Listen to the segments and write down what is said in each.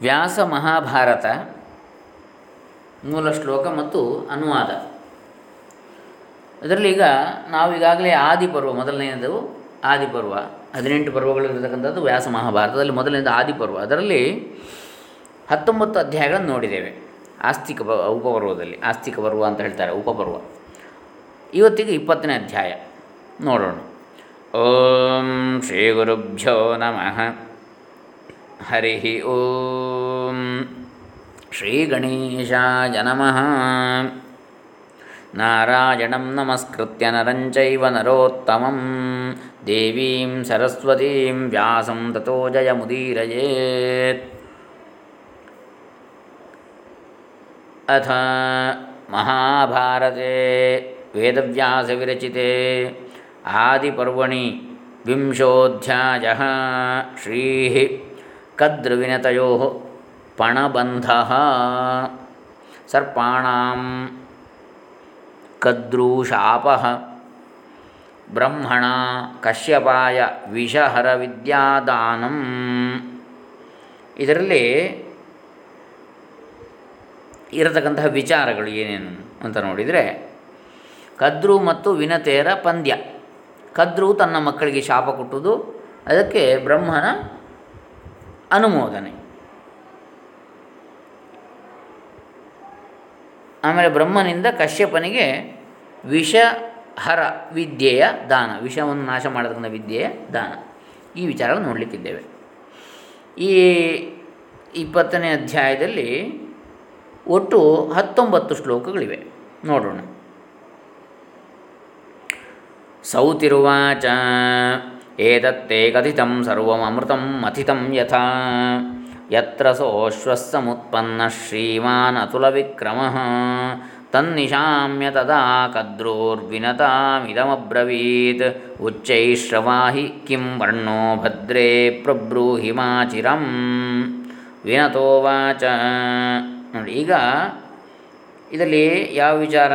ವ್ಯಾಸ ಮಹಾಭಾರತ ಮೂಲ ಶ್ಲೋಕ ಮತ್ತು ಅನುವಾದ. ಅದರಲ್ಲಿ ಈಗ ನಾವು ಈಗಾಗಲೇ ಆದಿಪರ್ವ ಮೊದಲನೆಯದು ಆದಿಪರ್ವ ಹದಿನೆಂಟು ಪರ್ವಗಳಿರತಕ್ಕಂಥದ್ದು ವ್ಯಾಸ ಮಹಾಭಾರತದಲ್ಲಿ ಮೊದಲನೇದು ಆದಿಪರ್ವ ಅದರಲ್ಲಿ ಹತ್ತೊಂಬತ್ತು ಅಧ್ಯಾಯಗಳನ್ನು ನೋಡಿದ್ದೇವೆ, ಆಸ್ತಿಕ ಪ, ಉಪಪರ್ವದಲ್ಲಿ, ಆಸ್ತಿಕ ಪರ್ವ ಅಂತ ಹೇಳ್ತಾರೆ, ಉಪಪರ್ವ. ಇವತ್ತಿಗೆ ಇಪ್ಪತ್ತನೇ ಅಧ್ಯಾಯ, ನೋಡೋಣ. ಓಂ ಶ್ರೀ ಗುರುಭ್ಯೋ ನಮಃ. ಹರಿ ಓಂ ಶ್ರೀ ಗಣೇಶಾಯ ನಮಃ ನಾರಾಯಣಂ ನಮಸ್ಕೃತ್ಯ ನರಂಚೈವ ನರೋತ್ತಮಂ ದೇವೀಂ ಸರಸ್ವತೀಂ ವ್ಯಾಸಂ ತಥೋ ಜಯಮುದೀರಯೇತ್ ಅಥ ಮಹಾಭಾರತೆ ವೇದವ್ಯಾಸವಿರಚಿತೆ ಆದಿಪರ್ವಣಿ ವಿಂಶೋಧ್ಯಾಯ ಶ್ರೀ ಪಣಬಂಧ. ಸರ್ಪಾಣಾಂ ಕದ್ರೂಶಾಪ. ಬ್ರಹ್ಮಣ ಕಶ್ಯಪಾಯ ವಿಷಹರ ವಿದ್ಯಾದಾನಂ. ಇದರಲ್ಲಿ ಇರತಕ್ಕಂತಹ ವಿಚಾರಗಳು ಏನೇನು ಅಂತ ನೋಡಿದರೆ, ಕದ್ರು ಮತ್ತು ವಿನತೆಯರ ಪಂದ್ಯ. ಕದ್ರು ತನ್ನ ಮಕ್ಕಳಿಗೆ ಶಾಪ ಕೊಟ್ಟುದು, ಅದಕ್ಕೆ ಬ್ರಹ್ಮನ ಅನುಮೋದನೆ. ಆಮೇಲೆ ಬ್ರಹ್ಮನಿಂದ ಕಶ್ಯಪನಿಗೆ ವಿಷಹರ ವಿದ್ಯೆಯ ದಾನ, ವಿಷವನ್ನು ನಾಶ ಮಾಡತಕ್ಕಂಥ ವಿದ್ಯೆಯ ದಾನ. ಈ ವಿಚಾರವನ್ನು ನೋಡಲಿಕ್ಕಿದ್ದೇವೆ. ಈ ಇಪ್ಪತ್ತನೇ ಅಧ್ಯಾಯದಲ್ಲಿ ಒಟ್ಟು ಹತ್ತೊಂಬತ್ತು ಶ್ಲೋಕಗಳಿವೆ. ನೋಡೋಣ. ಸೌತಿರುವಾಚ ಏತತ್ತೇ ಕಥಿತಂ ಸರ್ವಮೃತಂ ಮಥಿತಂ ಯಥಾ ಯತ್ರ ಸೋಶ್ವಸ್ಸಮುತ್ಪನ್ನ ಶ್ರೀಮಾನ್ ಅತುಲವಿಕ್ರಮಃ ತನ್ನಿಶಾಮ್ಯ ತದಾ ಕದ್ರೋರ್ವಿನತಾಮಿದಮಬ್ರವೀತ್ ಉಚ್ಚೈಶ್ರವಾಹಿ ಕಿಂ ವರ್ಣೋ ಭದ್ರೇ ಪ್ರಬ್ರೂಹಿ ಮಾಚಿರಂ ವಿನತೋವಾಚ ನೋಡಿ, ಈಗ ಇದರಲ್ಲಿ ಯಾವ ವಿಚಾರ?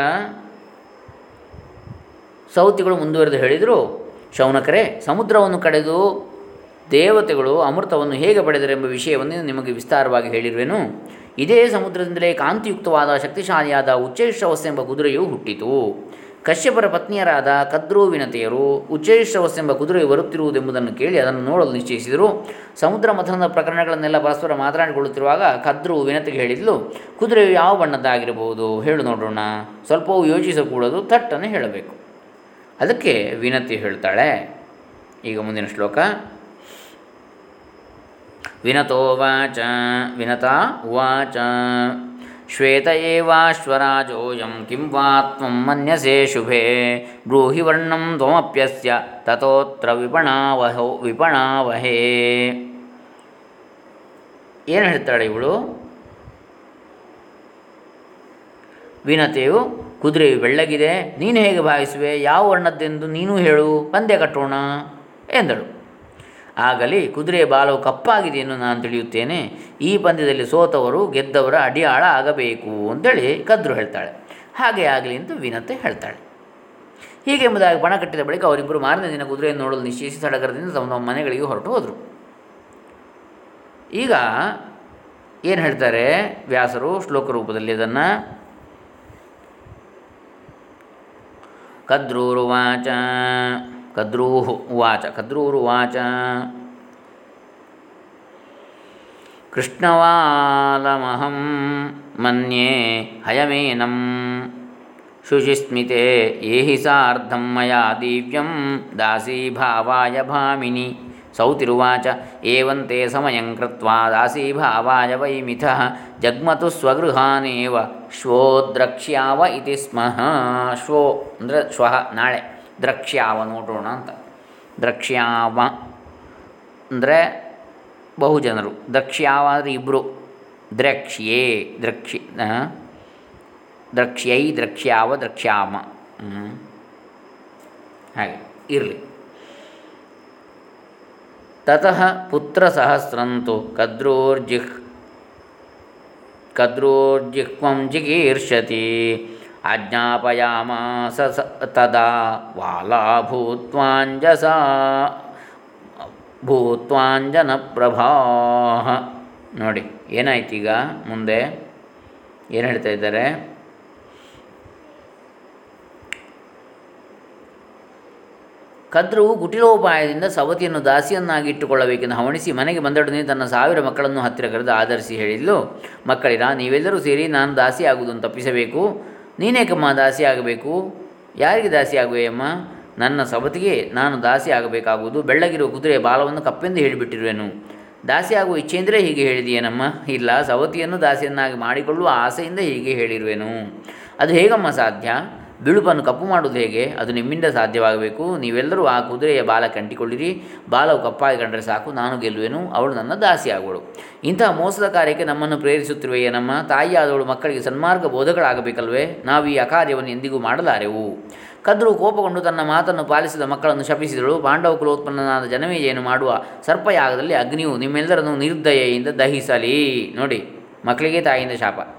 ಸೌತಿಗಳು ಮುಂದುವರೆದು ಹೇಳಿದರು ಶೌನಕರೇ, ಸಮುದ್ರವನ್ನು ಕಡೆದು ದೇವತೆಗಳು ಅಮೃತವನ್ನು ಹೇಗೆ ಪಡೆದರೆಂಬ ವಿಷಯವನ್ನು ನಿಮಗೆ ವಿಸ್ತಾರವಾಗಿ ಹೇಳಿರುವೆನು. ಇದೇ ಸಮುದ್ರದಿಂದಲೇ ಕಾಂತಿಯುಕ್ತವಾದ, ಶಕ್ತಿಶಾಲಿಯಾದ ಎಂಬ ಕುದುರೆಯು ಹುಟ್ಟಿತು. ಕಶ್ಯಪರ ಪತ್ನಿಯರಾದ ಕದ್ರೂ ವಿನತೆಯರು ಎಂಬ ಕುದುರೆ ಬರುತ್ತಿರುವುದೆಂಬುದನ್ನು ಕೇಳಿ ಅದನ್ನು ನೋಡಲು ನಿಶ್ಚಯಿಸಿದರು. ಸಮುದ್ರ ಮಥನದ ಪ್ರಕರಣಗಳನ್ನೆಲ್ಲ ಪರಸ್ಪರ ಮಾತನಾಡಿಕೊಳ್ಳುತ್ತಿರುವಾಗ ಕದ್ರೂ ವಿನತೆಗೆ ಹೇಳಿದ್ಲು, ಕುದುರೆಯು ಯಾವ ಬಣ್ಣದ್ದಾಗಿರಬಹುದು? ಹೇಳು ನೋಡೋಣ. ಸ್ವಲ್ಪವೂ ಯೋಚಿಸಕೂಡದು ಥಟ್ಟನ್ನು ಹೇಳಬೇಕು. ಅದಕ್ಕೆ ವಿನತಿ ಹೇಳ್ತಾಳೆ. ಈಗ ಮುಂದಿನ ಶ್ಲೋಕ. ವಿನತೋವಾಚ ವಿನತಾ ಉವಾಚ ಶ್ವೇತ ಏವಾಶ್ವರಾಜೋಯಂ ಕಿಂ ವಾ ತ್ವಂ ಮನ್ಯಸೆ ಶುಭೆ. ಬ್ರೂಹಿ ವರ್ಣಂ ತ್ವಮಪ್ಯಸ್ಯ ತತೋತ್ರ ವಿಪಣಾವಹೋ, ವಿಪಣಾವಹೇ. ಏನು ಹೇಳ್ತಾಳೆ ಇವಳು? ವಿನತೆಯು ಕುದುರೆಯು ಬೆಳ್ಳಗಿದೆ, ನೀನು ಹೇಗೆ ಭಾವಿಸುವೆ? ಯಾವ ವರ್ಣದ್ದೆಂದು ನೀನು ಹೇಳು, ಪಂದ್ಯ ಕಟ್ಟೋಣ ಎಂದಳು. ಆಗಲಿ ಕುದುರೆಯ ಬಾಲವು ಕಪ್ಪಾಗಿದೆ ಎಂದು ನಾನು ತಿಳಿಯುತ್ತೇನೆ. ಈ ಪಂದ್ಯದಲ್ಲಿ ಸೋತವರು ಗೆದ್ದವರ ಅಡಿಯಾಳ ಆಗಬೇಕು ಅಂತೇಳಿ ಕದ್ರು ಹೇಳ್ತಾಳೆ. ಹಾಗೆ ಆಗಲಿ ಎಂದು ವಿನತೆ ಹೇಳ್ತಾಳೆ. ಹೀಗೆ ಎಂಬುದಾಗಿ ಬಣ ಕಟ್ಟಿದ ಬಳಿಕ ಅವರಿಬ್ಬರು ಮಾರನೇ ದಿನ ಕುದುರೆಯನ್ನು ನೋಡಲು ನಿಶ್ಚಯಿಸಿ ಸಡಗರದಿಂದ ತಮ್ಮ ತಮ್ಮ ಮನೆಗಳಿಗೆ ಹೊರಟು ಹೋದರು. ಈಗ ಏನು ಹೇಳ್ತಾರೆ ವ್ಯಾಸರು ಶ್ಲೋಕ ರೂಪದಲ್ಲಿ ಅದನ್ನು कद्रूरुवाच। कद्रूः उवाच, कद्रूरुवाच। कृष्णवालमहं मन्ये हयमेनं। शुचिस्मिते ये हि सार्धं मया दिव्यं दासीभावाय भामिनि। ಸೌತಿರುವಾಚ ಏವಂತೆ ಸಮಯಂ ಕೃತ್ವಾ ದಾಸೀಭಾವಾಯ ವೈ ಮಿಥಃ ಜಗ್ಮತು ಸ್ವಗೃಹಾನೇವ ಶ್ವೋ ದ್ರಕ್ಷ್ಯಾವ ಇತಿ ಸ್ಮಃ. ಶ್ವೋ ಅಂದರೆ ಶ್ವಃ, ನಾಳೆ. ದ್ರಕ್ಷ್ಯಾವ ನೋಡೋಣ ಅಂತ. ದ್ರಕ್ಷ್ಯಾವ ಅಂದರೆ ಬಹುಜನರು. ದ್ರಕ್ಷ್ಯಾವ ಅಂದರೆ ಇಬ್ಬರು ದ್ರಕ್ಷ್ಯೇ, ದ್ರಕ್ಷ್ಯ ದ್ರಕ್ಷ್ಯೈ, ದ್ರಕ್ಷ್ಯಾವ, ದ್ರಕ್ಷ್ಯಾಮ. ಹಾಗೆ, ಇರಲಿ. ತತಃ ಪುತ್ರಸಹಸ್ರಂತು ಕದ್ರೋರ್ಜಿಹ್ ಕದ್ರೋರ್ಜಿಹ್ವಂ ಜಿಗೀರ್ಷತಿ ಆಜ್ಞಾಪಯಾಮಾಸ ತದಾ ವಾಲಾ ಭೂತ್ವಾಂಜಸ ಪ್ರಭಾ ನೋಡಿ ಏನಾಯ್ತು ಈಗ ಮುಂದೆ ಏನು ಹೇಳ್ತಾ ಇದ್ದಾರೆ? ಕದ್ರವು ಕುಟಿಲೋಪಾಯದಿಂದ ಸವತಿಯನ್ನು ದಾಸಿಯನ್ನಾಗಿಟ್ಟುಕೊಳ್ಳಬೇಕೆಂದು ಹವಣಿಸಿ ಮನೆಗೆ ಬಂದೊಡನೆ ತನ್ನ ಸಾವಿರ ಮಕ್ಕಳನ್ನು ಹತ್ತಿರ ಕರೆದು ಆಧರಿಸಿ ಹೇಳಿದ್ಲು, ಮಕ್ಕಳಿರ, ನೀವೆಲ್ಲರೂ ಸೇರಿ ನಾನು ದಾಸಿ ಆಗುವುದನ್ನು ತಪ್ಪಿಸಬೇಕು. ನೀನೇಕಮ್ಮ ದಾಸಿ ಆಗಬೇಕು ಯಾರಿಗೆ ದಾಸಿ ಆಗುವೆಯಮ್ಮ ನನ್ನ ಸವತಿಗೆ ನಾನು ದಾಸಿ ಆಗಬೇಕಾಗುವುದು ಬೆಳ್ಳಗಿರುವ ಕುದುರೆಯ ಬಾಲವನ್ನು ಕಪ್ಪೆಂದು ಹೇಳಿಬಿಟ್ಟಿರುವೆನು. ದಾಸಿ ಆಗುವ ಇಚ್ಛೆಯಿಂದಲೇ ಹೀಗೆ ಹೇಳಿದೆಯೇನಮ್ಮ? ಇಲ್ಲ, ಸವತಿಯನ್ನು ದಾಸಿಯನ್ನಾಗಿ ಮಾಡಿಕೊಳ್ಳುವ ಆಸೆಯಿಂದ ಹೀಗೆ ಹೇಳಿರುವೆನು. ಅದು ಹೇಗಮ್ಮ ಸಾಧ್ಯ? ಬಿಳುಪನ್ನು ಕಪ್ಪು ಮಾಡುವುದು ಹೇಗೆ? ಅದು ನಿಮ್ಮಿಂದ ಸಾಧ್ಯವಾಗಬೇಕು. ನೀವೆಲ್ಲರೂ ಆ ಕುದುರೆಯ ಬಾಲಕ್ಕೆ ಅಂಟಿಕೊಳ್ಳಿರಿ ಬಾಲವು ಕಪ್ಪಾಗಿ ಕಂಡರೆ ಸಾಕು. ನಾನು ಗೆಲ್ಲುವೆನು. ಅವಳು ನನ್ನ ದಾಸಿಯಾಗುವಳು. ಇಂತಹ ಮೋಸದ ಕಾರ್ಯಕ್ಕೆ ನಮ್ಮನ್ನು ಪ್ರೇರಿಸುತ್ತಿರುವೆಯೇ ನಮ್ಮ ತಾಯಿಯಾದವಳು ಮಕ್ಕಳಿಗೆ ಸನ್ಮಾರ್ಗ ಬೋಧಗಳಾಗಬೇಕಲ್ವೇ ನಾವು ಈ ಅಕಾರ್ಯವನ್ನು ಎಂದಿಗೂ ಮಾಡಲಾರೆವು. ಕದ್ರು ಕೋಪಗೊಂಡು ತನ್ನ ಮಾತನ್ನು ಪಾಲಿಸಿದ ಮಕ್ಕಳನ್ನು ಶಪಿಸಿದಳು. ಪಾಂಡವ ಕುಲೋತ್ಪನ್ನನಾದ ಜನಮೇಜೆಯನ್ನು ಮಾಡುವ ಸರ್ಪಯಾಗದಲ್ಲಿ ಅಗ್ನಿಯು ನಿಮ್ಮೆಲ್ಲರನ್ನು ನಿರ್ದಯೆಯಿಂದ ದಹಿಸಲಿ. ನೋಡಿ, ಮಕ್ಕಳಿಗೆ ತಾಯಿಯಿಂದ ಶಾಪ.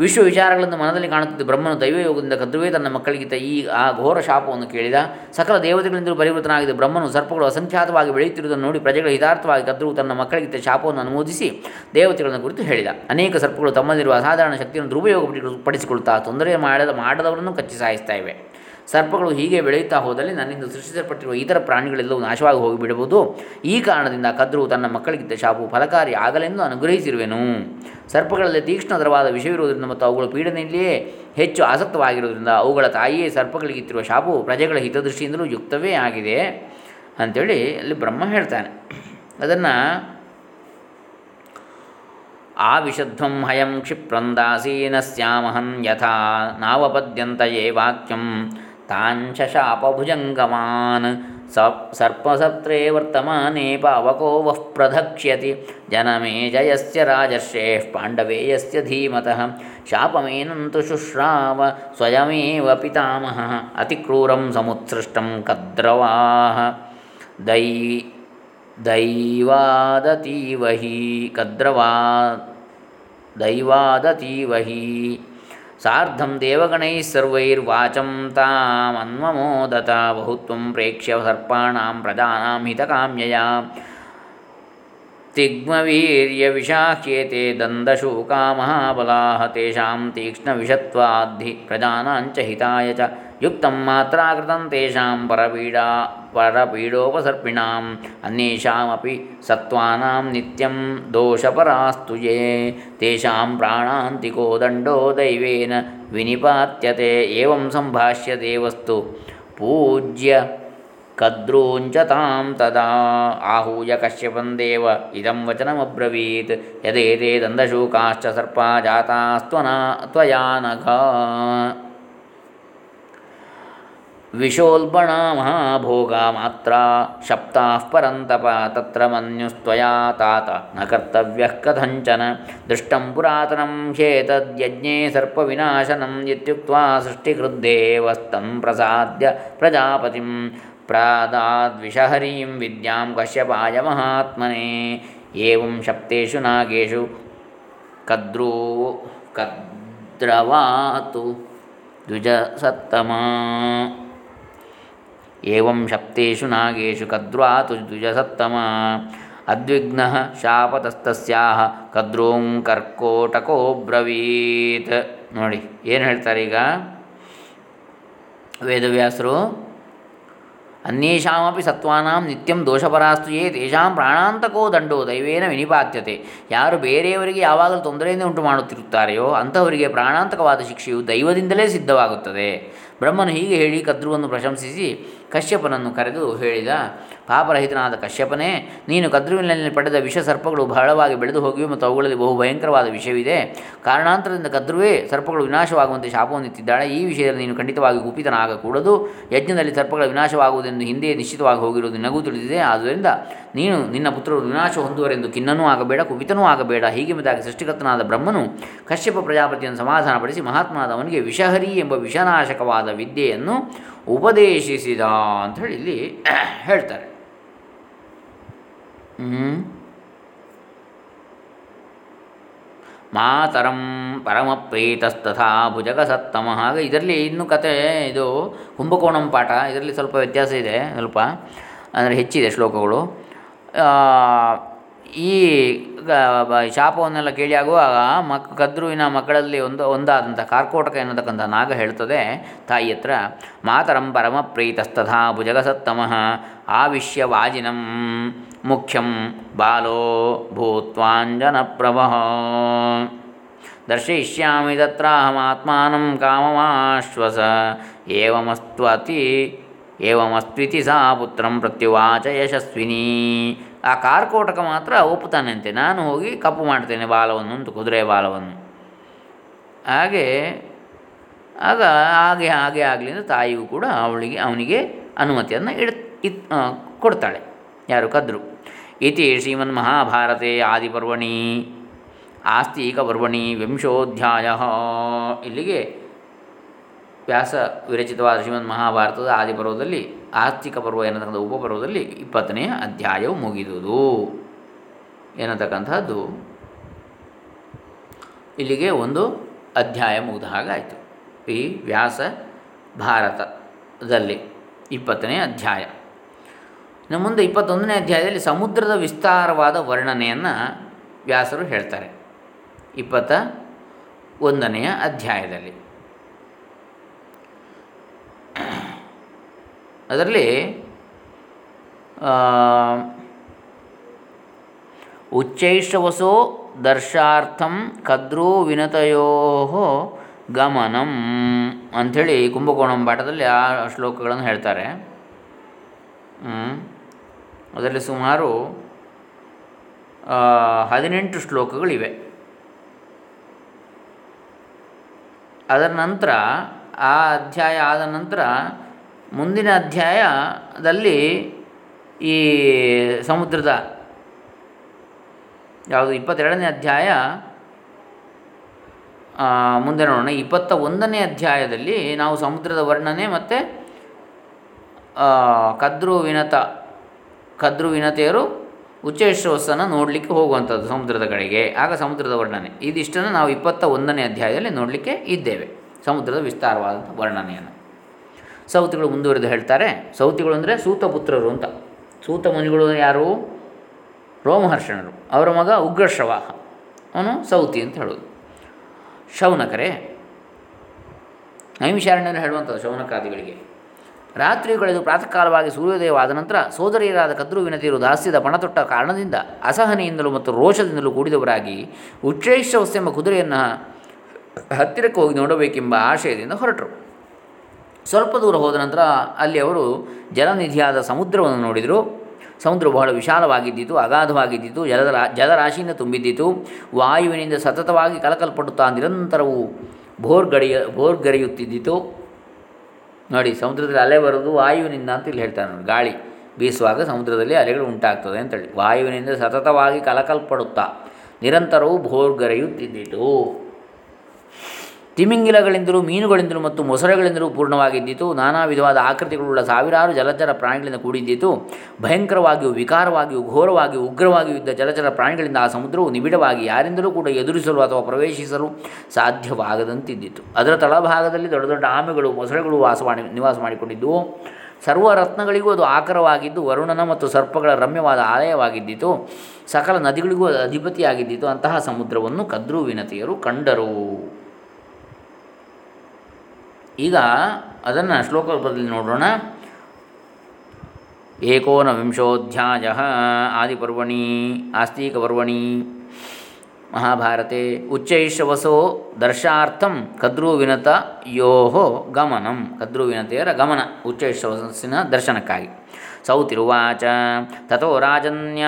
ವಿಶ್ವ ವಿಚಾರಗಳನ್ನು ಮನದಲ್ಲಿ ಕಾಣುತ್ತಿದ್ದ ಬ್ರಹ್ಮನು ದೈವಯೋಗದಿಂದ ಕದ್ದುವೇ ತನ್ನ ಮಕ್ಕಳಿಗಿಂತ ಈ ಆ ಘೋರ ಶಾಪವನ್ನು ಕೇಳಿದ. ಸಕಲ ದೇವತೆಗಳಿಂದಲೂ ಪರಿವೃತನಾಗಿದ್ದ ಬ್ರಹ್ಮನು ಸರ್ಪಗಳು ಅಸಂಖ್ಯಾತವಾಗಿ ಬೆಳೆಯುತ್ತಿರುವುದನ್ನು ನೋಡಿ ಪ್ರಜೆಗಳು ಹಿತಾರ್ಥವಾಗಿ ಕದ್ರುವು ತನ್ನ ಮಕ್ಕಳಿಗಿಂತ ಶಾಪವನ್ನು ಅನುಮೋದಿಸಿ ದೇವತೆಗಳನ್ನು ಕುರಿತು ಹೇಳಿದ. ಅನೇಕ ಸರ್ಪಗಳು ತಮ್ಮಲ್ಲಿರುವ ಅಸಾಧಾರಣ ಶಕ್ತಿಯನ್ನು ದುರುಪಯೋಗ ಪಡಿಸಿಕೊಳ್ಳುತ್ತಾ ತೊಂದರೆ ಮಾಡದ, ಮಾಡದವರನ್ನು ಕಚ್ಚಿ ಸಾಯಿಸ್ತಾ ಇವೆ. ಸರ್ಪಗಳು ಹೀಗೆ ಬೆಳೆಯುತ್ತಾ ಹೋದಲ್ಲಿ ನನ್ನಿಂದ ಸೃಷ್ಟಿಸಲ್ಪಟ್ಟಿರುವ ಇತರ ಪ್ರಾಣಿಗಳೆಲ್ಲವೂ ನಾಶವಾಗಿ ಹೋಗಿಬಿಡಬಹುದು. ಈ ಕಾರಣದಿಂದ ಕದ್ರು ತನ್ನ ಮಕ್ಕಳಿಗಿದ್ದ ಶಾಪು ಫಲಕಾರಿ ಆಗಲೆಂದು ಅನುಗ್ರಹಿಸಿರುವೆನು. ಸರ್ಪಗಳಲ್ಲಿ ತೀಕ್ಷ್ಣತರವಾದ ವಿಷಯವಿರುವುದರಿಂದ ಮತ್ತು ಅವುಗಳ ಪೀಡನೆಯಲ್ಲಿಯೇ ಹೆಚ್ಚು ಆಸಕ್ತವಾಗಿರುವುದರಿಂದ ಅವುಗಳ ತಾಯಿಯೇ ಸರ್ಪಗಳಿಗಿತ್ತಿರುವ ಶಾಪು ಪ್ರಜೆಗಳ ಹಿತದೃಷ್ಟಿಯಿಂದಲೂ ಯುಕ್ತವೇ ಆಗಿದೆ ಅಂಥೇಳಿ ಅಲ್ಲಿ ಬ್ರಹ್ಮ ಹೇಳ್ತಾನೆ. ಅದನ್ನು ಆವಿಶಧ್ವಂ ಹಯಂ ಕ್ಷಿಪ್ರಂದಾಸೀನ ಸ್ಯಾಮಹನ್ ಯಥಾ ನಾವಪದ್ಯಂತ ಯೇ ವಾಕ್ಯಂ तान् शशापभुजङ्गमान् सप्, सर्पसत्रे वर्तमाने पावको वः प्रधक्ष्यति। जनमे जयस्य राजर्षेः पाण्डवेयस्य शापमेन शापमेनन्तु शुश्राव, स्वयमेव पितामह। अति क्रूर कद्रवाः। कद्रवा दई हि कद्रवा, दैवादतीव सार्धं देवगणैः सर्वैर्वाचं तामन्वमोदत, बहुत्वं प्रेक्ष्य सर्पाणां प्रजानां हितकाम्यया। तिग्मवीर्यविशाह्येते दन्दशूका महाबलाः, तेषां तीक्ष्णविषत्वाद्धि प्रजानां च हिताय च। युक्तं मात्रा कृतं तेषां परपीडा ಪರಪೀಡೋಪಸರ್ಪಿಣಾಂ ಅನ್ಯೇಷಾಮಪಿ ಸತ್ವಾನಾಂ ನಿತ್ಯಂ ದೋಷಪರಾಸ್ತು ಯೇ ತೇಷಾಂ ಪ್ರಾಣಾಂತಿಕೋ ದಂಡೋ ದೈವೇನ ವಿನಿಪಾತ್ಯತೆ ಏವಂ ಸಂಭಾಷ್ಯ ದೇವಸ್ತು ಪೂಜ್ಯ ಕದ್ರೂಂಚ ತಾಂ ತದಾ ಆಹೂಯ ಕಶ್ಯಪಂದೇವ ಇದಂ ವಚನಮಬ್ರವೀತ್ ಯದೇತೆ ದಂದಶೂಕಾಶ್ಚ ಸರ್ಪಾ ಜಾತಾಸ್ತ್ವನಾ ತ್ವಯಾ विशोल्बणा महाभोगा मात्रा शप्ताः परन्तप तत्र मन्युस्त्वया तात न कर्तव्यः कथञ्चन। दृष्टं पुरातनं ह्येतद्यज्ञे सर्पविनाशनम् इत्युक्त्वा सृष्टिकृद्देवस्तं प्रसाद्य प्रजापतिं प्रादाद्विषहरीं विद्यां कश्यपाय महात्मने। एवं शप्तेषु नागेषु कद्रू कद्रवातु द्विजसत्तमा। ಏವಂ ಶಪ್ತೇಷು ನಾಗೇಶು ಕದ್ರ್ವಾ ತುಜಸತ್ತಮ ಅದ್ವಿಘ್ನ ಶಾಪತಸ್ತಸ್ಯಾಹ ಕದ್ರೋಂ ಕರ್ಕೋಟಕೋ ಬ್ರವೀತ್ ನೋಡಿ, ಏನು ಹೇಳ್ತಾರೆ ಈಗ? ವೇದವ್ಯಾಸರು, ಅನ್ಯೇಷಾಮಪಿ ಸತ್ವಾನಾಂ ನಿತ್ಯಂ ದೋಷಪರಾಸ್ತು ಯೇ ತೇಷಾಂ ಪ್ರಾಣಾಂತಕೋ ದಂಡೋ ದೈವೇನ ವಿನಿಪಾತ್ಯತೆ. ಯಾರು ಬೇರೆಯವರಿಗೆ ಯಾವಾಗಲೂ ತೊಂದರೆಯಿಂದ ಉಂಟು ಮಾಡುತ್ತಿರುತ್ತಾರೆಯೋ ಅಂಥವರಿಗೆ ಪ್ರಾಣಾಂತಕವಾದ ಶಿಕ್ಷೆಯು ದೈವದಿಂದಲೇ ಸಿದ್ಧವಾಗುತ್ತದೆ. ಬ್ರಹ್ಮನು ಹೀಗೆ ಹೇಳಿ ಕದ್ರುವನ್ನು ಪ್ರಶಂಸಿಸಿ ಕಶ್ಯಪನನ್ನು ಕರೆದು ಹೇಳಿದ, ಪಾಪರಹಿತನಾದ ಕಶ್ಯಪನೇ, ನೀನು ಕದ್ರುವಿನಲ್ಲಿ ಪಡೆದ ವಿಷ ಸರ್ಪಗಳು ಬಹಳವಾಗಿ ಬೆಳೆದು ಹೋಗಿವೆ ಮತ್ತು ಅವುಗಳಲ್ಲಿ ಬಹು ಭಯಂಕರವಾದ ವಿಷಯವಿದೆ ಕಾರಣಾಂತರದಿಂದ ಕದ್ರುವೇ ಸರ್ಪಗಳು ವಿನಾಶವಾಗುವಂತೆ ಶಾಪವನ್ನಿತ್ತಿದ್ದಾಳೆ ಈ ವಿಷಯದಲ್ಲಿ ನೀನು ಖಂಡಿತವಾಗಿ ಕುಪಿತನಾಗಕೂಡದು. ಯಜ್ಞದಲ್ಲಿ ಸರ್ಪಗಳ ವಿನಾಶವಾಗುವುದೆಂದು ಹಿಂದೆ ನಿಶ್ಚಿತವಾಗಿ ಹೋಗಿರುವುದು ನಿನಗೂ ತಿಳಿದಿದೆ. ಆದ್ದರಿಂದ ನೀನು ನಿನ್ನ ಪುತ್ರರು ವಿನಾಶ ಹೊಂದುವರೆಂದು ಖಿನ್ನನೂ ಆಗಬೇಡ, ಕುಪಿತನೂ ಆಗಬೇಡ. ಹೀಗೆ ಮತ್ತಾಗಿ ಸೃಷ್ಟಿಕರ್ತನಾದ ಬ್ರಹ್ಮನು ಕಶ್ಯಪ ಪ್ರಜಾಪತಿಯನ್ನು ಸಮಾಧಾನಪಡಿಸಿ ಮಹಾತ್ಮನಾದವನಿಗೆ ವಿಷಹರಿ ಎಂಬ ವಿಷನಾಶಕವಾದ ವಿದ್ಯೆಯನ್ನು ಉಪದೇಶಿಸಿದ ಅಂಥೇಳಿ ಇಲ್ಲಿ ಹೇಳ್ತಾರೆ. ಮಾತರಂ ಪರಮಪ್ರೀತಸ್ತಥಾ ಭುಜಗಸತ್ತಮ. ಹಾಗೆ ಇದರಲ್ಲಿ ಇನ್ನು ಕತೆ ಇದು ಕುಂಭಕೋಣಂ ಪಾಠ, ಇದರಲ್ಲಿ ಸ್ವಲ್ಪ ವ್ಯತ್ಯಾಸ ಇದೆ, ಸ್ವಲ್ಪ ಅಂದರೆ ಹೆಚ್ಚಿದೆ ಶ್ಲೋಕಗಳು. ಈ ಶಾಪವನ್ನೆಲ್ಲ ಕೇಳಿ ಆಗುವಾಗ ಮಕ್, ಕದ್ರುವಿನ ಮಕ್ಕಳಲ್ಲಿ ಒಂದು, ಒಂದಾದಂಥ ಕಾರ್ಕೋಟಕ ಎನ್ನತಕ್ಕಂಥ ನಾಗ ಹೇಳ್ತದೆ, ತಾಯಿ ಹತ್ರ, ಮಾತರಂ ಪರಮ ಪ್ರೀತಸ್ತಥಾ ಭುಜಗಸತ್ತಮಃ ಆವಿಶ್ಯ ವಾಜಿನಂ ಮುಖ್ಯಂ ಬಾಲೋ ಭೂತ್ವಾಂಜನಪ್ರಭ. ದರ್ಶಯಿಷ್ಯಾಮಿ ತತ್ರಾಹಮಾತ್ಮಾನಂ ಕಾಮಮಾಶ್ವಸ, ಏವಮಸ್ತ್ವತಿ, ಏವಮಸ್ತ್ವಿತಿ ಸಾ ಪುತ್ರಂ ಪ್ರತ್ಯುವಾಚ ಯಶಸ್ವಿನಿ. ಆ ಕಾರ್ಕೋಟಕ ಮಾತ್ರ ಒಪ್ಪುತ್ತಾನಂತೆ. ನಾನು ಹೋಗಿ ಕಪ್ಪು ಮಾಡ್ತೇನೆ ಬಾಲವನ್ನು ಅಂತ, ಕುದುರೆ ಬಾಲವನ್ನು. ಹಾಗೆ, ಆಗ ಹಾಗೆ ಹಾಗೆ ಆಗಲಿ ಅಂತ ತಾಯಿಯು ಕೂಡ ಅವಳಿಗೆ, ಅವನಿಗೆ ಅನುಮತಿಯನ್ನು ಇಡ್ ಇತ್ ಕೊಡ್ತಾಳೆ. ಯಾರು ಕದ್ರು. ಇತಿ ಶ್ರೀಮನ್ ಮಹಾಭಾರತೆ ಆದಿಪರ್ವಣಿ, ಆಸ್ತಿಕ ಪರ್ವಣಿ ವಿಂಶೋಧ್ಯಾಯ. ಇಲ್ಲಿಗೆ ವ್ಯಾಸ ವಿರಚಿತವಾದ ಶ್ರೀಮದ್ ಮಹಾಭಾರತದ ಆದಿಪರ್ವದಲ್ಲಿ ಆಸ್ತಿಕ ಪರ್ವ ಎನ್ನತಕ್ಕಂಥ ಉಪಪರ್ವದಲ್ಲಿ ಇಪ್ಪತ್ತನೆಯ ಅಧ್ಯಾಯವು ಮುಗಿದುದು. ಎನ್ನತಕ್ಕಂಥದ್ದು ಇಲ್ಲಿಗೆ ಒಂದು ಅಧ್ಯಾಯ ಮುಗಿದ ಹಾಗಾಯಿತು ಈ ವ್ಯಾಸ ಭಾರತದಲ್ಲಿ ಇಪ್ಪತ್ತನೇ ಅಧ್ಯಾಯ. ಇನ್ನು ಮುಂದೆ ಇಪ್ಪತ್ತೊಂದನೇ ಅಧ್ಯಾಯದಲ್ಲಿ ಸಮುದ್ರದ ವಿಸ್ತಾರವಾದ ವರ್ಣನೆಯನ್ನು ವ್ಯಾಸರು ಹೇಳ್ತಾರೆ. ಇಪ್ಪತ್ತ ಒಂದನೆಯ ಅಧ್ಯಾಯದಲ್ಲಿ. ಅದರಲ್ಲಿ ಉಚ್ಚೈಷವಸೋ ದರ್ಶಾರ್ಥಂ ಕದ್ರೂ ವಿನತಯೋ ಗಮನಂ ಅಂಥೇಳಿ ಕುಂಭಕೋಣಂ ಪಾಠದಲ್ಲಿ ಆ ಶ್ಲೋಕಗಳನ್ನು ಹೇಳ್ತಾರೆ. ಅದರಲ್ಲಿ ಸುಮಾರು ಹದಿನೆಂಟು ಶ್ಲೋಕಗಳಿವೆ. ಅದರ ನಂತರ, ಆ ಅಧ್ಯಾಯ ಆದ ನಂತರ ಮುಂದಿನ ಅಧ್ಯಾಯದಲ್ಲಿ ಈ ಸಮುದ್ರದ, ಯಾವುದು ಇಪ್ಪತ್ತೆರಡನೇ ಅಧ್ಯಾಯ ಮುಂದೆ ನೋಡೋಣ. ಇಪ್ಪತ್ತ ಒಂದನೇ ಅಧ್ಯಾಯದಲ್ಲಿ ನಾವು ಸಮುದ್ರದ ವರ್ಣನೆ ಮತ್ತು ಕದ್ರು ವಿನತ ಕದ್ರು ವಿನತೆಯರು ಉಚ್ಚೇಶ್ವಸ್ಸನ್ನು ನೋಡಲಿಕ್ಕೆ ಹೋಗುವಂಥದ್ದು ಸಮುದ್ರದ ಕಡೆಗೆ. ಆಗ ಸಮುದ್ರದ ವರ್ಣನೆ. ಇದಿಷ್ಟನ್ನು ನಾವು ಇಪ್ಪತ್ತ ಒಂದನೇ ಅಧ್ಯಾಯದಲ್ಲಿ ನೋಡಲಿಕ್ಕೆ ಇದ್ದೇವೆ. ಸಮುದ್ರದ ವಿಸ್ತಾರವಾದ ವರ್ಣನೆಯನ್ನು. ಸೌತಿಗಳು ಮುಂದುವರೆದು ಹೇಳ್ತಾರೆ. ಸೌತಿಗಳು ಅಂದರೆ ಸೂತಪುತ್ರರು ಅಂತ. ಸೂತ ಮುನಿಗಳು ಯಾರು? ರೋಮಹರ್ಷಣರು. ಅವರ ಮಗ ಉಗ್ರಶ್ರವಾಹ. ಅವನು ಸೌತಿ ಅಂತ ಹೇಳೋದು. ಶೌನಕರೇ ನೈಮಿಷಾರಣ್ಯರು ಹೇಳುವಂಥದ್ದು ಶೌನಕಾದಿಗಳಿಗೆ. ರಾತ್ರಿ ಕಳೆದು ಪ್ರಾತಃ ಕಾಲವಾಗಿ ಸೂರ್ಯೋದಯವಾದ ನಂತರ ಸೋದರಿಯರಾದ ಕದ್ರುವಿನತಿಯರು ದಾಸ್ಯದ ಪಣತೊಟ್ಟ ಕಾರಣದಿಂದ ಅಸಹನೆಯಿಂದಲೂ ಮತ್ತು ರೋಷದಿಂದಲೂ ಕೂಡಿದವರಾಗಿ ಉಚ್ಚೈಶ್ವಸ್ ಎಂಬ ಕುದುರೆಯನ್ನು ಹತ್ತಿರಕ್ಕೆ ಹೋಗಿ ನೋಡಬೇಕೆಂಬ ಆಶಯದಿಂದ ಹೊರಟರು. ಸ್ವಲ್ಪ ದೂರ ಹೋದ ನಂತರ ಅಲ್ಲಿ ಅವರು ಜಲನಿಧಿಯಾದ ಸಮುದ್ರವನ್ನು ನೋಡಿದರು. ಸಮುದ್ರ ಬಹಳ ವಿಶಾಲವಾಗಿದ್ದಿತು, ಅಗಾಧವಾಗಿದ್ದಿತು, ಜಲದ ಜಲರಾಶಿಯಿಂದ ತುಂಬಿದ್ದಿತು. ವಾಯುವಿನಿಂದ ಸತತವಾಗಿ ಕಲಕಲ್ಪಡುತ್ತಾ ನಿರಂತರವು ಭೋರ್ಗಡಿಯ, ಭೋರ್ಗರೆಯುತ್ತಿದ್ದಿತು. ನೋಡಿ, ಸಮುದ್ರದಲ್ಲಿ ಅಲೆ ಬರೋದು ವಾಯುವಿನಿಂದ ಅಂತ ಇಲ್ಲಿ ಹೇಳ್ತಾರೆ ಗಾಳಿ ಬೀಸುವಾಗ ಸಮುದ್ರದಲ್ಲಿ ಅಲೆಗಳು ಉಂಟಾಗ್ತದೆ ಅಂತೇಳಿ. ವಾಯುವಿನಿಂದ ಸತತವಾಗಿ ಕಲಕಲ್ಪಡುತ್ತಾ ನಿರಂತರವೂ ಭೋರ್ಗರೆಯುತ್ತಿದ್ದಿತು. ತಿಮಿಂಗಿಲಗಳಿಂದಲೂ, ಮೀನುಗಳಿಂದಲೂ ಮತ್ತು ಮೊಸಳೆಗಳಿಂದಲೂ ಪೂರ್ಣವಾಗಿದ್ದಿತು ನಾನಾ ವಿಧವಾದ ಆಕೃತಿಗಳುಳ್ಳ ಸಾವಿರಾರು ಜಲಚರ ಪ್ರಾಣಿಗಳಿಂದ ಕೂಡಿದ್ದಿತು. ಭಯಂಕರವಾಗಿಯೂ, ವಿಕಾರವಾಗಿಯೂ, ಘೋರವಾಗಿಯೂ, ಉಗ್ರವಾಗಿಯೂ ಇದ್ದ ಜಲಚರ ಪ್ರಾಣಿಗಳಿಂದ ಆ ಸಮುದ್ರವು ನಿಬಿಡವಾಗಿ ಯಾರಿಂದಲೂ ಕೂಡ ಎದುರಿಸಲು ಅಥವಾ ಪ್ರವೇಶಿಸಲು ಸಾಧ್ಯವಾಗದಂತಿದ್ದಿತು. ಅದರ ತಳಭಾಗದಲ್ಲಿ ದೊಡ್ಡ ದೊಡ್ಡ ಆಮೆಗಳು ಮೊಸಳೆಗಳು ವಾಸ ಮಾಡಿ, ನಿವಾಸ ಮಾಡಿಕೊಂಡಿದ್ದವು ಸರ್ವ ರತ್ನಗಳಿಗೂ ಅದು ಆಕರವಾಗಿದ್ದು, ವರುಣನ ಮತ್ತು ಸರ್ಪಗಳ ರಮ್ಯವಾದ ಆಲಯವಾಗಿದ್ದಿತು. ಸಕಲ ನದಿಗಳಿಗೂ ಅದು ಅಧಿಪತಿಯಾಗಿದ್ದಿತು. ಅಂತಹ ಸಮುದ್ರವನ್ನು ಕದ್ರೂ ವಿನತಿಯರು ಕಂಡರು. ಈಗ ಅದನ್ನು ಶ್ಲೋಕ ರೂಪದಲ್ಲಿ ನೋಡೋಣ ಏಕೋನವಿಂಶೋಧ್ಯಾಯ ಆದಿಪರ್ವಣಿ, ಆಸ್ತಿಕಪರ್ವಣಿ, ಮಹಾಭಾರತೆ, ಉಚ್ಚೈಷವಸೋ ದರ್ಶಾರ್ಥಂ ಕದ್ರುವಿನತ ಯೋ ಗಮನಂ. ಕದ್ರುವಿನತೆಯರ ಗಮನ, ಉಚ್ಚೈಷವಸಿನ ದರ್ಶನಕ್ಕಾಗಿ. ಸೌತಿರುವಾಚ ತಥೋ ರಾಜನ್ಯ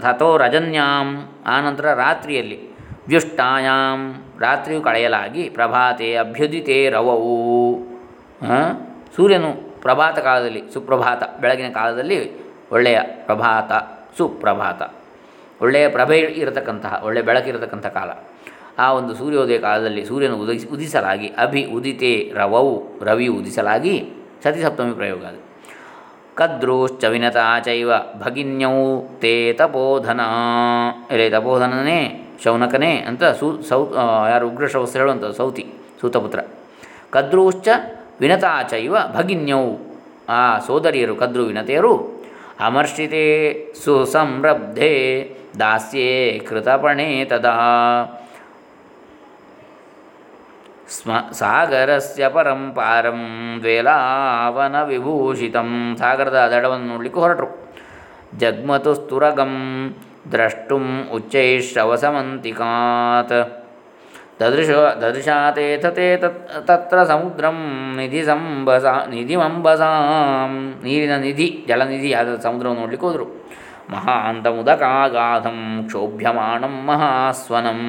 ತಥೋ ರಜನ್ಯಾಂ ಆನಂತರ ರಾತ್ರಿಯಲ್ಲಿ. ವ್ಯುಷ್ಟಾಯಾಂ. ರಾತ್ರಿಯು ಕಳೆಯಲಾಗಿ ಪ್ರಭಾತೆ ಅಭ್ಯುದಿತೇ ರವವು. ಸೂರ್ಯನು ಪ್ರಭಾತ ಕಾಲದಲ್ಲಿ ಸುಪ್ರಭಾತ, ಬೆಳಗಿನ ಕಾಲದಲ್ಲಿ ಒಳ್ಳೆಯ ಪ್ರಭಾತ, ಸುಪ್ರಭಾತ. ಒಳ್ಳೆಯ ಪ್ರಭೆ ಇರತಕ್ಕಂತಹ ಒಳ್ಳೆಯ ಬೆಳಕಿರತಕ್ಕಂಥ ಕಾಲ. ಆ ಒಂದು ಸೂರ್ಯೋದಯ ಕಾಲದಲ್ಲಿ ಸೂರ್ಯನು ಉದಿಸಿ ಉದಿಸಲಾಗಿ ಅಭಿ ಉದಿತೆ ರವವು, ರವಿ ಉದಿಸಲಾಗಿ ಸತಿ ಸಪ್ತಮಿ ಪ್ರಯೋಗ ಅದು. ಕದ್ರೂಶ್ಚ ವಿನತಾ ಚೈವ ಭಗಿನ್ಯೌ ತೇ ತಪೋಧನ. ಎಲೆ ತಪೋಧನನೇ ಶೌನಕನೇ ಅಂತ ಸೂ ಸೌ ಯಾರು ಉಗ್ರ ಉಗ್ರಶವಸ್ ಹೇಳುವಂಥ ಸೌತಿ, ಸೂತಪುತ್ರ. ಕದ್ರೂಶ್ಚ ವಿನತಾ ಇವ ಭಗಿನ್ಯೌ. ಆ ಸೋದರಿಯರು, ಕದ್ರು ವಿನತೆಯರು, ಅಮರ್ಷಿತೆ ಸುಸಂರಬ್ಧೆ ದಾಸ್ಯೇ ಕೃತಪಣೆ ತದಾ. ಸ್ಮ, ಸಾಗರಸ್ಯ ಪರಂಪಾರಂ ದ್ವೇಲಾವನ ವಿಭೂಷಿತಂ. ಸಾಗರದ ದಡವನ್ನು ನೋಡಲಿಕ್ಕೆ ಹೊರಟರು. ಜಗ್ಮತು ಉಚ್ಚೈಶ್ರವಸಮಂತಿಕಾತ್. ದದೃಶ ದದೃಶಾತೇಥ ತೇ ತತ್, ತತ್ರ ಸಮುದ್ರಂ ನಿಧಿ ಸಂಬಸ ನಿಧಿಮಂಬಸಾಂ ನೀರಿನ ನಿಧಿ, ಜಲನಿಧಿ ಆದ ಸಮುದ್ರವನ್ನು ನೋಡಲಿಕ್ಕೆ ಹೋದರು. ಮಹಾಂತಮುದಕಾಗಾಧಂ ಕ್ಷೋಭ್ಯಮಾಣಂ ಮಹಾಸ್ವನಂ.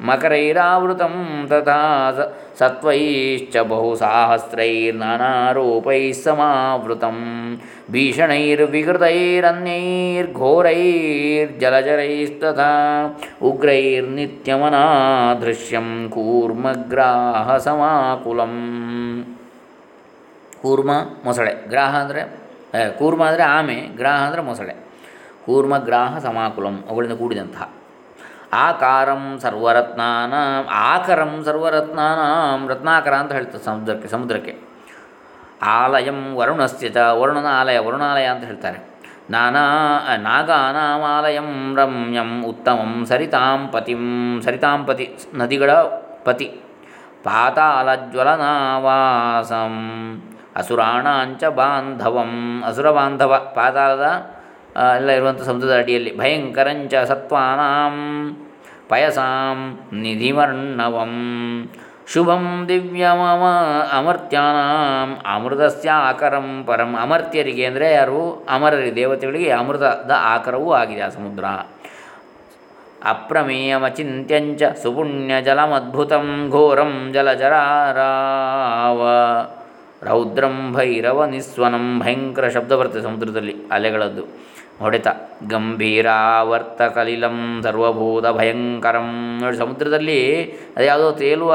ಮಕರೈರಾವೃತಂ ತಥಾ ಸ- ಸತ್ವೈಶ್ಚ ಬಹುಸಾಹಸ್ರೈರ್ನಾನಾರೂಪೈः ಸಮಾವೃತಂ. ಭೀಷಣೈರ್ವಿಕೃತೈರನ್ಯೈರ್ಘೋರೈರ್ಜಲಚರೈಸ್ತಥಾ ಉಗ್ರೈರ್ನಿತ್ಯಮನಾದೃಶ್ಯಂ ಕೂರ್ಮಗ್ರಾಹಸಮಾಕುಲಂ. ಕೂರ್ಮ ಮೊಸಳೆ, ಗ್ರಾಹ ಅಂದರೆ ಕೂರ್ಮ ಅಂದರೆ ಆಮೆ, ಗ್ರಾಹ ಅಂದರೆ ಮೊಸಳೆ. ಕೂರ್ಮಗ್ರಾಹ ಸಮಾಕುಲಂ ಅವುಗಳಿಂದ ಕೂಡಿದಂತಹ. ಆಕಾರಂ ಸರ್ವರತ್ನಾನ ಆಕರಂ ಸರ್ವರತ್ನಾನಾಂ ರತ್ನಾಕರ ಅಂತ ಹೇಳ್ತಾರೆ ಸಮುದ್ರಕ್ಕೆ ಸಮುದ್ರಕ್ಕೆ. ಆಲಯಂ ವರುಣಸ್ಥಿತ ವರುಣನ ಆಲಯ ವರುಣಾಲಯ ಅಂತ ಹೇಳ್ತಾರೆ. ನಾನಾ ನಾಗಾನಾಮಾಲಯಂ ರಮ್ಯಂ ಉತ್ತಮಂ ಸರಿತಾಂ ಪತಿಂ ಸರಿತಾಂ ಪತಿ ನದಿಗಳ ಪತಿ. ಪಾತಾಲಜ್ವಲನಾವಾಸಂ ಅಸುರಾಣಾಂಚ ಬಾಂಧವಂ ಅಸುರ ಬಾಂಧವ ಪಾತಾಳದ ಆ, ಎಲ್ಲ ಇರುವಂಥ ಸಮುದ್ರದ ಅಡಿಯಲ್ಲಿ. ಭಯಂಕರಂಚ ಸತ್ವಾನಾಂ ಪಯಸಾಂ ನಿಧಿವರ್ಣವಂ ಶುಭಂ ದಿವ್ಯಮಮ ಅಮರ್ತ್ಯಾನಾಂ ಅಮೃತಸ್ಯ ಆಕರಂ ಪರಂ. ಅಮರ್ತ್ಯರಿಗೆ ಅಂದರೆ ಯಾರು? ಅಮರರಿ ದೇವತೆಗಳಿಗೆ ಅಮೃತದ ಆಕರವೂ ಆಗಿದೆ ಆ ಸಮುದ್ರ. ಅಪ್ರಮೇಯಮಚಿಂತ್ಯಂಚ ಸುಪುಣ್ಯಜಲಮದ್ಭುತಂ ಘೋರಂ ಜಲಜರಾರಾವ. ರೌದ್ರಂ ಭೈರವ ನಿಸ್ವನಂ. ಭಯಂಕರ ಶಬ್ದ ಬರ್ತದೆ ಸಮುದ್ರದಲ್ಲಿ, ಅಲೆಗಳದ್ದು. ಹೊಡೆತ. ಗಂಭೀರಾವರ್ತ ಕಲಿಲಂ ಸರ್ವಭೂತ ಭಯಂಕರಂ ನೋಡಿ ಸಮುದ್ರದಲ್ಲಿ ಅದು ಯಾವುದೋ ತೇಲುವ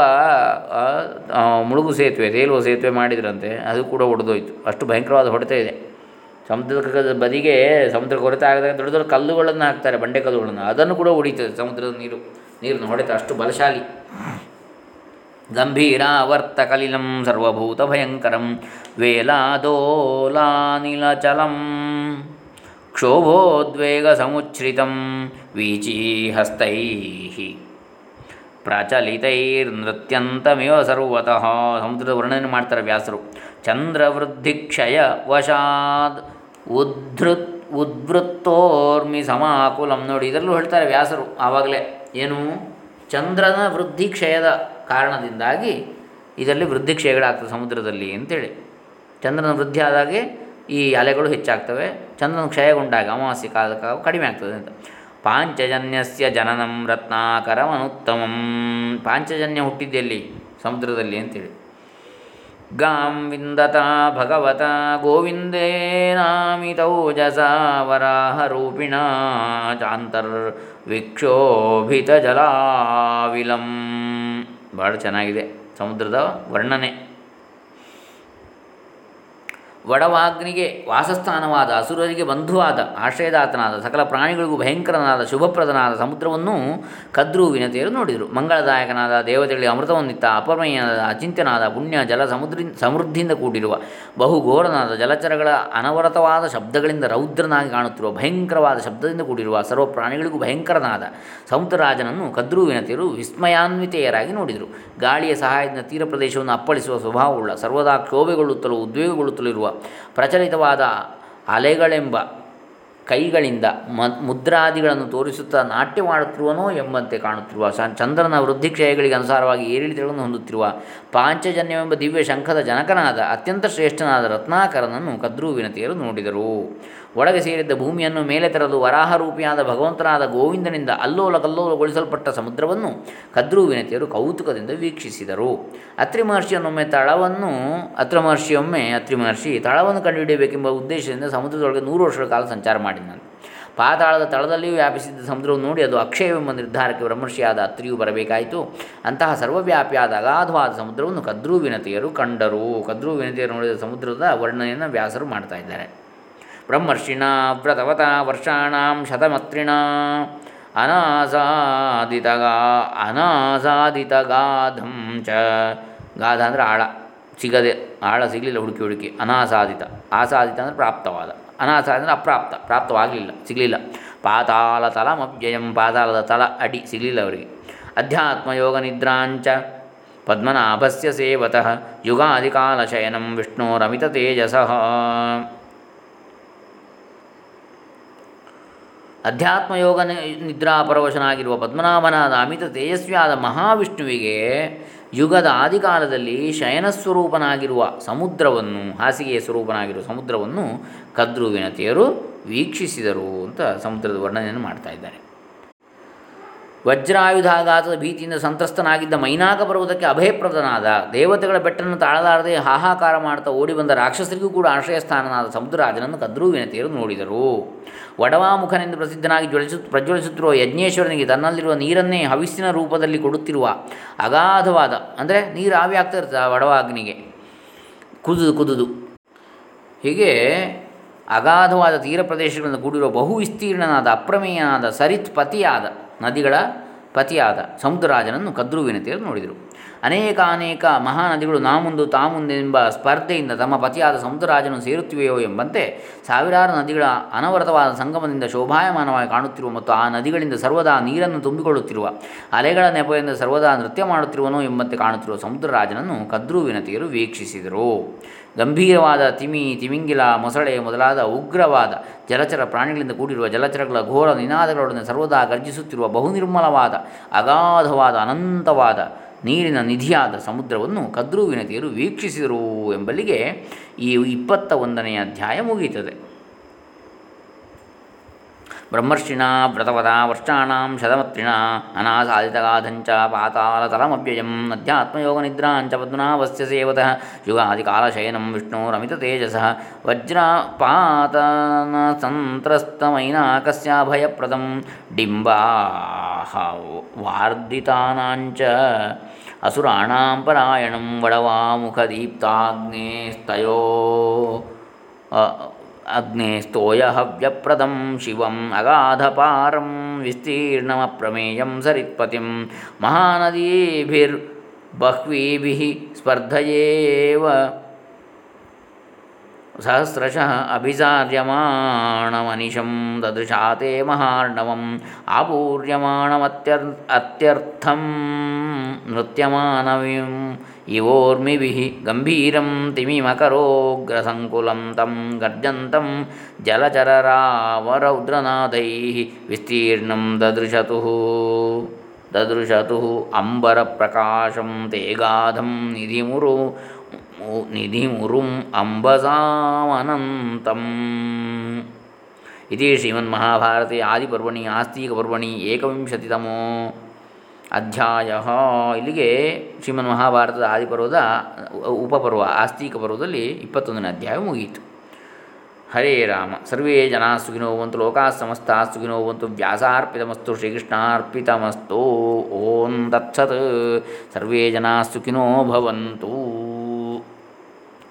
ಮುಳುಗು ಸೇತುವೆ, ತೇಲುವ ಸೇತುವೆ ಮಾಡಿದ್ರಂತೆ, ಅದು ಕೂಡ ಒಡೆದೋಯ್ತು. ಅಷ್ಟು ಭಯಂಕರವಾದ ಹೊಡೆತ ಇದೆ. ಸಮುದ್ರದ ಬದಿಗೆ ಸಮುದ್ರ ಕೊರತೆ ಆಗದಾಗ ದೊಡ್ಡ ದೊಡ್ಡ ಕಲ್ಲುಗಳನ್ನು ಹಾಕ್ತಾರೆ, ಬಂಡೆ ಕಲ್ಲುಗಳನ್ನು. ಅದನ್ನು ಕೂಡ ಹೊಡಿತದೆ ಸಮುದ್ರದ ನೀರು ನೀರನ್ನು ಹೊಡೆತ, ಅಷ್ಟು ಬಲಶಾಲಿ. ಗಂಭೀರಾವರ್ತ ಕಲಿಲಂ ಸರ್ವಭೂತ ಭಯಂಕರಂ ವೇಲಾದೋಲಾ ವೇಲಾದೋಲಾನಿಲಚಲಂ. ಕ್ಷೋಭೋದ್ವೇಗಸಮುಚ್ಛ್ರಿತಂ ವೀಚೀಹಸ್ತೈ ಪ್ರಚಲಿತೈರ್ನೃತ್ಯಂತಮಿವ ಸರ್ವತಃ ಸಮುದ್ರದ ವರ್ಣನೆ ಮಾಡ್ತಾರೆ ವ್ಯಾಸರು। ಚಂದ್ರವೃದ್ಧಿಕ್ಷಯ ವಶಾದ್ ಉದ್ಧೃತ್ ಉದ್ವೃತ್ತೋರ್ಮಿ ಸಮಾಕುಲಂ ನೋಡಿ, ಇದರಲ್ಲೂ ಹೇಳ್ತಾರೆ ವ್ಯಾಸರು ಆವಾಗಲೇ ಏನು? ಚಂದ್ರನ ವೃದ್ಧಿ ಕ್ಷಯದ ಕಾರಣದಿಂದಾಗಿ ಇದರಲ್ಲಿ ವೃದ್ಧಿ ಕ್ಷಯಗಳಾಗ್ತದೆ ಸಮುದ್ರದಲ್ಲಿ ಅಂತೇಳಿ. ಚಂದ್ರನ ವೃದ್ಧಿ ಆದಾಗೆ ಈ ಅಲೆಗಳು ಹೆಚ್ಚಾಗ್ತವೆ. ಚಂದ್ರನ ಕ್ಷಯಗೊಂಡಾಗ ಅಮಾವಾಸ್ಯ ಕಾಲ ಕಡಿಮೆ ಆಗ್ತದೆ ಅಂತ. ಪಾಂಚಜನ್ಯಸ್ಯ ಜನನಂ ರತ್ನಾಕರಮನುತ್ತಮಂ. ಪಾಂಚಜನ್ಯ ಹುಟ್ಟಿದ್ದೆಲ್ಲಿ? ಸಮುದ್ರದಲ್ಲಿ ಅಂತೇಳಿ. ಗಾಂ ವಿಂದತ ಭಗವತ ಗೋವಿಂದೇ ನಾಮಿತೌಜಸ ವರಾಹರೂಪಿಣ ಚಾಂತರ್ವಿಕ್ಷೋಭಿತ ಜಲಾವಿಲಂ ಭಾಳ ಚೆನ್ನಾಗಿದೆ ಸಮುದ್ರದ ವರ್ಣನೆ. ವಡವಾಗ್ನಿಗೆ ವಾಸಸ್ಥಾನವಾದ ಅಸುರರಿಗೆ ಬಂಧುವಾದ, ಆಶ್ರಯದಾತನಾದ ಸಕಲ ಪ್ರಾಣಿಗಳಿಗೂ ಭಯಂಕರನಾದ, ಶುಭಪ್ರದನಾದ ಸಮುದ್ರವನ್ನು ಕದ್ರು ವಿನತೆಯರು ನೋಡಿದರು. ಮಂಗಳದಾಯಕನಾದ ದೇವತೆಗಳಿಗೆ ಅಮೃತವನ್ನಿತ್ತ ಅಪಮಯನಾದ ಅಚಿಂತ್ಯನಾದ ಪುಣ್ಯ ಜಲ ಸಮುದ್ರಿ, ಸಮೃದ್ಧಿಯಿಂದ ಕೂಡಿರುವ ಬಹುಘೋರನಾದ ಜಲಚರಗಳ ಅನವರತವಾದ ಶಬ್ದಗಳಿಂದ ರೌದ್ರನಾಗಿ ಕಾಣುತ್ತಿರುವ, ಭಯಂಕರವಾದ ಶಬ್ದದಿಂದ ಕೂಡಿರುವ ಸರ್ವ ಪ್ರಾಣಿಗಳಿಗೂ ಭಯಂಕರನಾದ ಸಮುದ್ರರಾಜನನ್ನು ಕದ್ರು ವಿನತೆಯರು ವಿಸ್ಮಯಾನ್ವಿತೆಯರಾಗಿ ನೋಡಿದರು. ಗಾಳಿಯ ಸಹಾಯದಿಂದ ತೀರ ಪ್ರದೇಶವನ್ನು ಅಪ್ಪಳಿಸುವ ಸ್ವಭಾವವುಳ್ಳ, ಸರ್ವದಾ ಕ್ಷೋಭೆಗೊಳ್ಳುತ್ತಲೂ ಉದ್ವೇಗಗೊಳ್ಳುತ್ತಲೂ ಇರುವ ಪ್ರಚಲಿತವಾದ ಅಲೆಗಳೆಂಬ ಕೈಗಳಿಂದ ಮ, ಮುದ್ರಾದಿಗಳನ್ನು ತೋರಿಸುತ್ತಾ ನಾಟ್ಯ ಮಾಡುತ್ತಿರುವನೋ ಎಂಬಂತೆ ಕಾಣುತ್ತಿರುವ ಚಂದ್ರನ ಚಂದ್ರನ ವೃದ್ಧಿಕ್ಷಯಗಳಿಗೆ ಅನುಸಾರವಾಗಿ ಏರಿಳಿತಗಳನ್ನು ಹೊಂದುತ್ತಿರುವ ಪಾಂಚಜನ್ಯವೆಂಬ ದಿವ್ಯ ಶಂಖದ ಜನಕನಾದ ಅತ್ಯಂತ ಶ್ರೇಷ್ಠನಾದ ರತ್ನಾಕರನನ್ನು ಕದ್ರುವಿನತಿಯರು ನೋಡಿದರು. ಒಳಗೆ ಸೇರಿದ್ದ ಭೂಮಿಯನ್ನು ಮೇಲೆ ತರಲು ವರಾಹರೂಪಿಯಾದ ಭಗವಂತನಾದ ಗೋವಿಂದನಿಂದ ಅಲ್ಲೋಲ ಕಲ್ಲೋಲಗೊಳಿಸಲ್ಪಟ್ಟ ಸಮುದ್ರವನ್ನು ಕದ್ರೂ ವಿನತಿಯರು ಕೌತುಕದಿಂದ ವೀಕ್ಷಿಸಿದರು. ಅತ್ರಿ ಮಹರ್ಷಿಯನ್ನೊಮ್ಮೆ ತಳವನ್ನು ಅತ್ರ ಮಹರ್ಷಿಯೊಮ್ಮೆ ಅತ್ರಿ ಮಹರ್ಷಿ ತಳವನ್ನು ಕಂಡುಹಿಡಿಯಬೇಕೆಂಬ ಉದ್ದೇಶದಿಂದ ಸಮುದ್ರದೊಳಗೆ ನೂರು ವರ್ಷಗಳ ಕಾಲ ಸಂಚಾರ ಮಾಡಿದ್ದಾನೆ ಪಾತಾಳದ ತಳದಲ್ಲಿಯೂ ವ್ಯಾಪಿಸಿದ್ದ ಸಮುದ್ರವನ್ನು ನೋಡಿ ಅದು ಅಕ್ಷಯವೆಂಬ ನಿರ್ಧಾರಕ್ಕೆ ಬ್ರಹ್ಮರ್ಷಿಯಾದ ಅತ್ರಿಯು ಬರಬೇಕಾಯಿತು. ಅಂತಹ ಸರ್ವವ್ಯಾಪಿಯಾದ ಅಗಾಧವಾದ ಸಮುದ್ರವನ್ನು ಕದ್ರೂ ವಿನತಿಯರು ಕಂಡರು. ಕದ್ರೂ ವಿನತಿಯರು ನೋಡಿದ ಸಮುದ್ರದ ವರ್ಣನೆಯನ್ನು ವ್ಯಾಸರು ಮಾಡ್ತಾ ಇದ್ದಾರೆ. ಬ್ರಹ್ಮರ್ಷಿಣ ವ್ರತವತ ವರ್ಷಾಣಾಂ ಶತಮತ್ರಿಣ. ಅನಾಸಾದಿತಗಾ, ಅನಾಸಾದಿತಗಾಧಂ ಚ. ಗಾಧ ಅಂದರೆ ಆಳ, ಸಿಗದೆ, ಆಳ ಸಿಗಲಿಲ್ಲ, ಹುಡುಕಿ ಹುಡುಕಿ. ಅನಾಸಾದಿತ. ಆಸಾದಿತ ಅಂದರೆ ಪ್ರಾಪ್ತವಾದ. ಅನಾಸಾದಿತ ಅಂದರೆ ಅಪ್ರಾಪ್ತ ಪ್ರಾಪ್ತವಾಗಲಿಲ್ಲ ಸಿಗಲಿಲ್ಲ. ಪಾತಾಳ ತಲಮವ್ಯಯಂ ಪಾತಾಳದ ತಲ ಅಡಿ ಸಿಗಲಿಲ್ಲ ಅವರಿಗೆ. ಅಧ್ಯಾತ್ಮಯೋಗ ನಿದ್ರಾಂಚ. ಪದ್ಮನಾಭಸ್ಯ ಸೇವತಃ. ಯುಗಾದಿಕಾಲಶಯನಂ ವಿಷ್ಣೋರಮಿತ ತೇಜಸಃ. ಅಧ್ಯಾತ್ಮಯೋಗ ನಿದ್ರಾಪರವಶನಾಗಿರುವ ಪದ್ಮನಾಭನಾದ ಅಮಿತ ತೇಜಸ್ವಿಯಾದ ಮಹಾವಿಷ್ಣುವಿಗೆ ಯುಗದ ಆದಿಕಾಲದಲ್ಲಿ ಶಯನ ಸ್ವರೂಪನಾಗಿರುವ ಸಮುದ್ರವನ್ನು, ಹಾಸಿಗೆಯ ಸ್ವರೂಪನಾಗಿರುವ ಸಮುದ್ರವನ್ನು ಕದ್ರುವಿನತೆಯರು ವೀಕ್ಷಿಸಿದರು ಅಂತ ಸಮುದ್ರದ ವರ್ಣನೆಯನ್ನು ಮಾಡ್ತಾ ಇದ್ದಾರೆ. ವಜ್ರಾಯುಧಾಘಾತದ ಭೀತಿಯಿಂದ ಸಂತ್ರಸ್ತನಾಗಿದ್ದ ಮೈನಾಕ ಪರ್ವತಕ್ಕೆ ಅಭಯಪ್ರದನಾದ, ದೇವತೆಗಳ ಬೆಟ್ಟನ್ನು ತಾಳಲಾರದೆ ಹಾಹಾಕಾರ ಮಾಡ್ತಾ ಓಡಿ ಬಂದ ರಾಕ್ಷಸರಿಗೂ ಕೂಡ ಆಶ್ರಯ ಆಶ್ರಯಸ್ಥಾನನಾದ ಸಮುದ್ರರಾಜನನ್ನು ಕದ್ರುವಿನತೆಯರು ನೋಡಿದರು. ವಡವಾಮುಖನೆಂದು ಪ್ರಸಿದ್ಧನಾಗಿ ಜ್ವಲಿಸು, ಪ್ರಜ್ವಲಿಸುತ್ತಿರುವ ಯಜ್ಞೇಶ್ವರನಿಗೆ ತನ್ನಲ್ಲಿರುವ ನೀರನ್ನೇ ಹವಿಸ್ಸಿನ ರೂಪದಲ್ಲಿ ಕೊಡುತ್ತಿರುವ ಅಗಾಧವಾದ, ಅಂದರೆ ನೀರು ಆವಿ ಆಗ್ತಾ ಇರ್ತದೆ ವಡವಾಗ್ನಿಗೆ, ಕುದುದು ಕುದುದು. ಹೀಗೆ ಅಗಾಧವಾದ ತೀರ ಪ್ರದೇಶಗಳಿಂದ ಕೂಡಿರುವ ಬಹು ವಿಸ್ತೀರ್ಣನಾದ ಅಪ್ರಮೇಯನಾದ ಸರಿತ್ ಪತಿಯಾದ ನದಿಗಳ ಪತಿಯಾದ ಸಮುದ್ರರಾಜನನ್ನು ಕದ್ರುವಿನತೆಯರು ನೋಡಿದರು. ಅನೇಕ ಅನೇಕ ಮಹಾನದಿಗಳು ನಾ ಮುಂದು ತಾ ಮುಂದೆಂಬ ಸ್ಪರ್ಧೆಯಿಂದ ತಮ್ಮ ಪತಿಯಾದ ಸಮುದ್ರರಾಜನು ಸೇರುತ್ತಿವೆಯೋ ಎಂಬಂತೆ ಸಾವಿರಾರು ನದಿಗಳ ಅನವರತವಾದ ಸಂಗಮದಿಂದ ಶೋಭಾಯಮಾನವಾಗಿ ಕಾಣುತ್ತಿರುವ ಮತ್ತು ಆ ನದಿಗಳಿಂದ ಸರ್ವದಾ ನೀರನ್ನು ತುಂಬಿಕೊಳ್ಳುತ್ತಿರುವ, ಅಲೆಗಳ ನೆಪದಿಂದ ಸರ್ವದಾ ನೃತ್ಯ ಮಾಡುತ್ತಿರುವನು ಎಂಬಂತೆ ಕಾಣುತ್ತಿರುವ ಸಮುದ್ರರಾಜನನ್ನು ಕದ್ರುವಿನತಿಯರು ವೀಕ್ಷಿಸಿದರು. ಗಂಭೀರವಾದ ತಿಮಿ, ತಿಮಿಂಗಿಲ, ಮೊಸಳೆ ಮೊದಲಾದ ಉಗ್ರವಾದ ಜಲಚರ ಪ್ರಾಣಿಗಳಿಂದ ಕೂಡಿರುವ ಜಲಚರಗಳ ಘೋರ ನಿನಾದಗಳೊಡನೆ ಸರ್ವದಾ ಗರ್ಜಿಸುತ್ತಿರುವ ಬಹುನಿರ್ಮಲವಾದ, ಅಗಾಧವಾದ, ಅನಂತವಾದ ನೀರಿನ ನಿಧಿಯಾದ ಸಮುದ್ರವನ್ನು ಕದ್ರುವಿನತಿಯರು ವೀಕ್ಷಿಸಿದರು ಎಂಬಲ್ಲಿಗೆ ಈ ಇಪ್ಪತ್ತ ಒಂದನೆಯ ಅಧ್ಯಾಯ ಮುಗಿಯುತ್ತದೆ. ಬ್ರಹ್ಮರ್ಷಿಣ, ವ್ರತವದ, ವರ್ಷಾಣ ಶತಮತ್ರಿಣ ಅನಾಸಾದಿತಗಾಧಂಚ ಅಧ್ಯಾತ್ಮಯೋಗ ಅಧ್ಯಾತ್ಮಯೋಗನಿದ್ರಾಂಚ, ಪದ್ಮನಾಭಸ್ಯ ಸೇವತಃ, ಯುಗಾದಿಕಾಲಶಯನಂ, ವಿಷ್ಣೋರಮಿತ ತೇಜಸಃ ವಜ್ರಪಾತನ ಸಂತ್ರಸ್ತಮೈನಾಕಸ್ಯಾಭಯಪ್ರದಂ ಡಿಂಬಾ ವಾರ್ಧಿತಾನಾಂಚ ಅಸುರಾಣಾಂ ಪರಾಯಣಂ ವಡವಾಮುಖದೀಪ್ತಾಗ್ನೇಸ್ತಯೋ ಅಗ್ನೇ ಸ್ತೋಯ ಹವ್ಯಪ್ರದಂ ಶಿವಂ ಅಗಾಧಪಾರಂ ವಿಸ್ತೀರ್ಣಮಪ್ರಮೇಯಂ ಸರಿತ್ಪತಿಂ ಮಹಾನದೀಭಿರ್ಬಹ್ವೀಭಿः ಸ್ಪರ್ಧಯೇವ ಸಹಸ್ರಶಃ ಅಭಿಚಾರ್ಯಮಾಣಮನಿಶಂ ದದೃಶಾ ಮಹಾರ್ಣವಂ ಆಪೂರ್ಯಮಾಣಮತ್ಯರ್ ಅತ್ಯರ್ಥಂ ನೃತ್ಯಮಾನವಿಂ ಇವೋರ್ಮಿಭಿಃ ಗಂಭೀರಂ ತಿಮಿಮಕರೋಗ್ರಸಂಕುಲಂ तं ಗರ್ಜಂತಂ ಜಲಚರರಾವರೌದ್ರನಾದೈಃ ವಿಸ್ತೀರ್ಣಂ ದದೃಶತುः ದದೃಶತುः ಅಂಬರಪ್ರಕಾಶಂ ತೇಗಾಧಂ ನಿಧಿಮುರು ನಿಧಿಮುರುಂ ಅಂಬಸಾಮನಂತಂ ಶ್ರೀಮನ್ ಶ್ರೀಮನ್ಮಹಾಭಾರತೆ ಆದಿಪರ್ವಣಿ ಆಸ್ತಿಕಪರ್ವಣಿ ಏಕವಿಂಶತಿತಮೋ ಅಧ್ಯಾಯ ಇಲ್ಲಿಗೆ ಶ್ರೀಮನ್ ಮಹಾಭಾರತದ ಆದಿಪರ್ವದ, ಉಪಪರ್ವ ಆಸ್ತಿಕ ಪರ್ವದಲ್ಲಿ ಇಪ್ಪತ್ತೊಂದನೇ ಅಧ್ಯಾಯ ಮುಗಿಯಿತು. ಹರೇ ರಾಮ. ಸರ್ವೇ ಜನಾ ಸುಖಿನೋವಂತು ಲೋಕಾ ಸಮಸ್ತಾ ಸುಖಿನೋವಂತು ವ್ಯಾಸಾರ್ಪಿತಮಸ್ತು, ಶ್ರೀಕೃಷ್ಣಾರ್ಪಿತಮಸ್ತು, ಓಂ ದತ್ಸತ್ ಸರ್ವೇ ಜನಾ ಭವಂತು.